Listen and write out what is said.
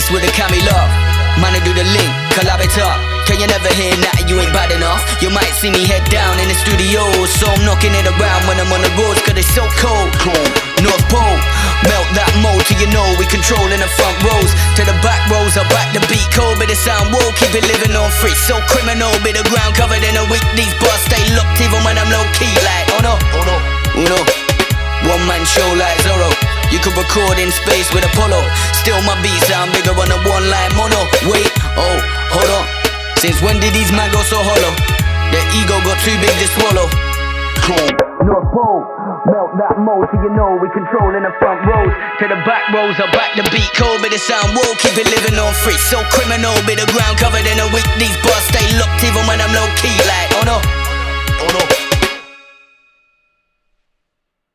mix with a cami love. Man, I do the link, collab it up. Can you never hear that you ain't bad enough? You might see me head down in the studio, so I'm knocking it around when I'm on the roads, cause it's so cold. Cold, North Pole, melt that mold till you know we controlling the front rows. To the back rows, I back the beat cold, but the sound wall, keep it living on free. So criminal, be the ground covered in a week. These bars stay locked even when I'm low key, like, oh no, oh no, oh no. One man show like Zorro. You could record in space with Apollo. Still my beat sound bigger on a one line mono. Wait, oh, hold on. Since when did these man go so hollow? Their ego got too big to swallow. North Pole, melt that mold till you know we controlling the front rows. To the back rows, I back the beat cold, but the sound wall keep it living on free. So criminal, be the ground covered in a week. These bars stay locked even when